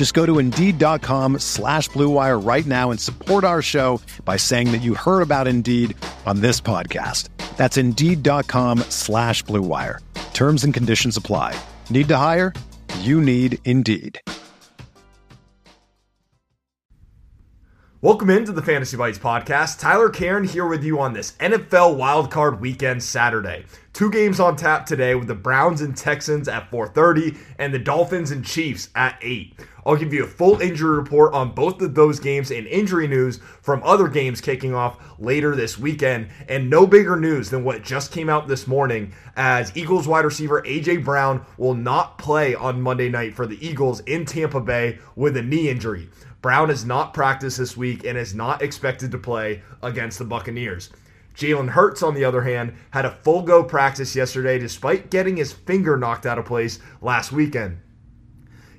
Just go to Indeed.com slash BlueWire right now and support our show by saying that you heard about Indeed on this podcast. That's Indeed.com slash BlueWire. Terms and conditions apply. Need to hire? You need Indeed. Welcome into the Fantasy Bites podcast. Tyler Caron here with you on this NFL wildcard weekend Saturday. Two games on tap today with the Browns and Texans at 4:30 and the Dolphins and Chiefs at 8. I'll give you a full injury report on both of those games and injury news from other games kicking off later this weekend. And no bigger news than what just came out this morning as Eagles wide receiver AJ Brown will not play on Monday night for the Eagles in Tampa Bay with a knee injury. Brown has not practiced this week and is not expected to play against the Buccaneers. Jalen Hurts, on the other hand, had a full go practice yesterday despite getting his finger knocked out of place last weekend.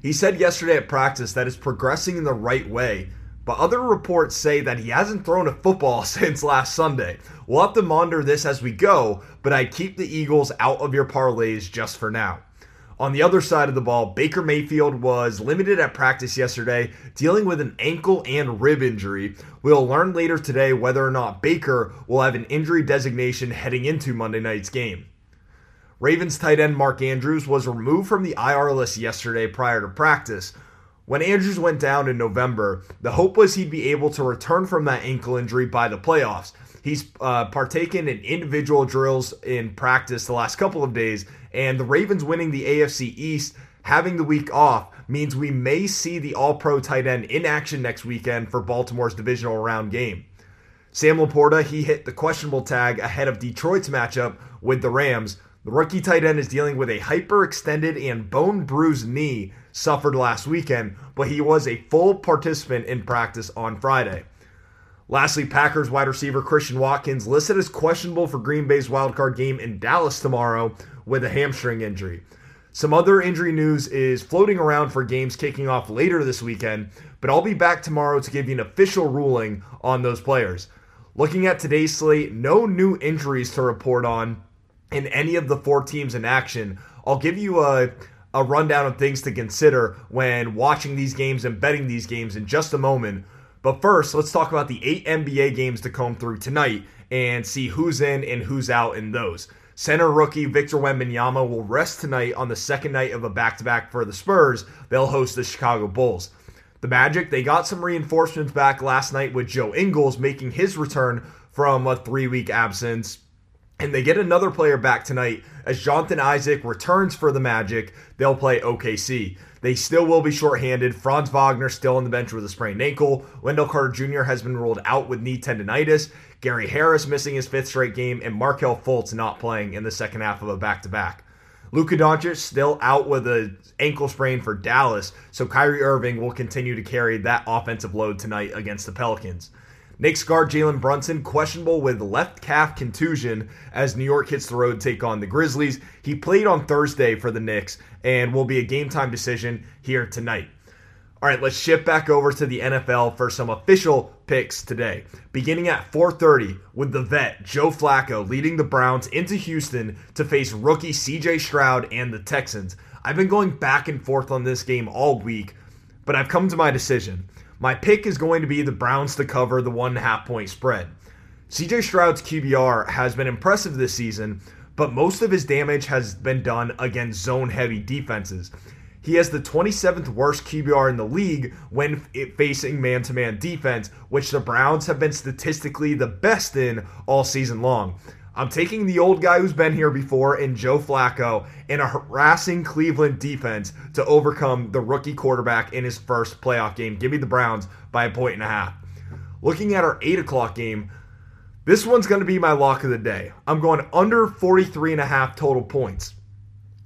He said yesterday at practice that it's progressing in the right way, but other reports say that he hasn't thrown a football since last Sunday. We'll have to monitor this as we go, but I'd keep the Eagles out of your parlays just for now. On the other side of the ball, Baker Mayfield was limited at practice yesterday, dealing with an ankle and rib injury. We'll learn later today whether or not Baker will have an injury designation heading into Monday night's game. Ravens tight end Mark Andrews was removed from the IR list yesterday prior to practice. When Andrews went down in November, the hope was he'd be able to return from that ankle injury by the playoffs. He's uh, partaken in individual drills in practice the last couple of days, and the Ravens winning the AFC East, having the week off, means we may see the All Pro tight end in action next weekend for Baltimore's divisional round game. Sam Laporta, he hit the questionable tag ahead of Detroit's matchup with the Rams. The rookie tight end is dealing with a hyperextended and bone bruised knee suffered last weekend, but he was a full participant in practice on Friday. Lastly, Packers wide receiver Christian Watkins listed as questionable for Green Bay's wildcard game in Dallas tomorrow with a hamstring injury. Some other injury news is floating around for games kicking off later this weekend, but I'll be back tomorrow to give you an official ruling on those players. Looking at today's slate, no new injuries to report on in any of the four teams in action. I'll give you a, a rundown of things to consider when watching these games and betting these games in just a moment. But first, let's talk about the eight NBA games to comb through tonight and see who's in and who's out in those. Center rookie Victor Wembanyama will rest tonight on the second night of a back-to-back for the Spurs. They'll host the Chicago Bulls. The Magic, they got some reinforcements back last night with Joe Ingles making his return from a three-week absence. And they get another player back tonight as Jonathan Isaac returns for the Magic. They'll play OKC. They still will be shorthanded. Franz Wagner still on the bench with a sprained ankle. Wendell Carter Jr. has been ruled out with knee tendonitis. Gary Harris missing his fifth straight game, and Markelle Fultz not playing in the second half of a back-to-back. Luka Doncic still out with an ankle sprain for Dallas, so Kyrie Irving will continue to carry that offensive load tonight against the Pelicans. Knicks guard Jalen Brunson questionable with left calf contusion as New York hits the road to take on the Grizzlies. He played on Thursday for the Knicks and will be a game time decision here tonight. All right, let's shift back over to the NFL for some official picks today. Beginning at 4:30 with the vet Joe Flacco leading the Browns into Houston to face rookie CJ Stroud and the Texans. I've been going back and forth on this game all week, but I've come to my decision. My pick is going to be the Browns to cover the one and a half point spread. CJ Stroud's QBR has been impressive this season, but most of his damage has been done against zone heavy defenses. He has the 27th worst QBR in the league when facing man to man defense, which the Browns have been statistically the best in all season long. I'm taking the old guy who's been here before in Joe Flacco in a harassing Cleveland defense to overcome the rookie quarterback in his first playoff game. Give me the Browns by a point and a half. Looking at our 8 o'clock game, this one's going to be my lock of the day. I'm going under 43 and a half total points.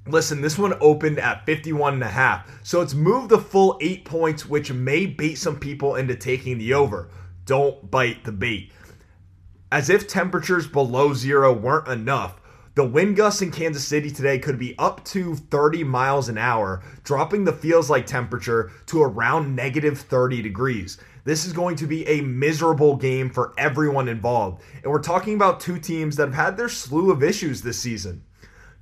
Listen, this one opened at 51 and a half, so it's moved the full 8 points which may bait some people into taking the over. Don't bite the bait. As if temperatures below 0 weren't enough, the wind gusts in Kansas City today could be up to 30 miles an hour, dropping the feels like temperature to around negative 30 degrees. This is going to be a miserable game for everyone involved. And we're talking about two teams that have had their slew of issues this season.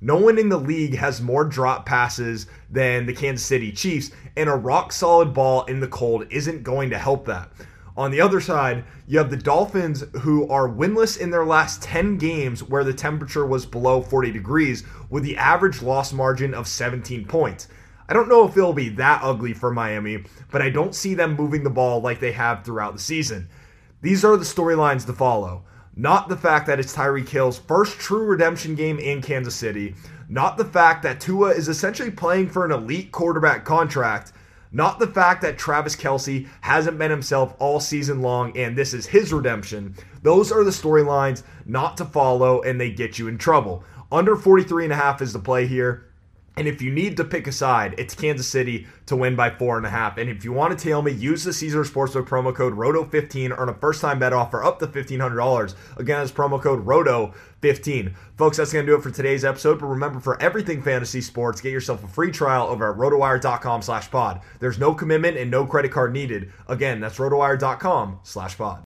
No one in the league has more drop passes than the Kansas City Chiefs, and a rock solid ball in the cold isn't going to help that. On the other side, you have the Dolphins who are winless in their last 10 games where the temperature was below 40 degrees with the average loss margin of 17 points. I don't know if it'll be that ugly for Miami, but I don't see them moving the ball like they have throughout the season. These are the storylines to follow. Not the fact that it's Tyreek Hill's first true redemption game in Kansas City. Not the fact that Tua is essentially playing for an elite quarterback contract not the fact that Travis Kelce hasn't been himself all season long and this is his redemption. Those are the storylines not to follow and they get you in trouble. Under 43 and a half is the play here. And if you need to pick a side, it's Kansas City to win by four and a half. And if you want to tail me, use the Caesar Sportsbook promo code ROTO15, earn a first time bet offer up to $1,500. Again, it's promo code ROTO15. Folks, that's going to do it for today's episode. But remember, for everything fantasy sports, get yourself a free trial over at rotowire.com slash pod. There's no commitment and no credit card needed. Again, that's rotowire.com slash pod.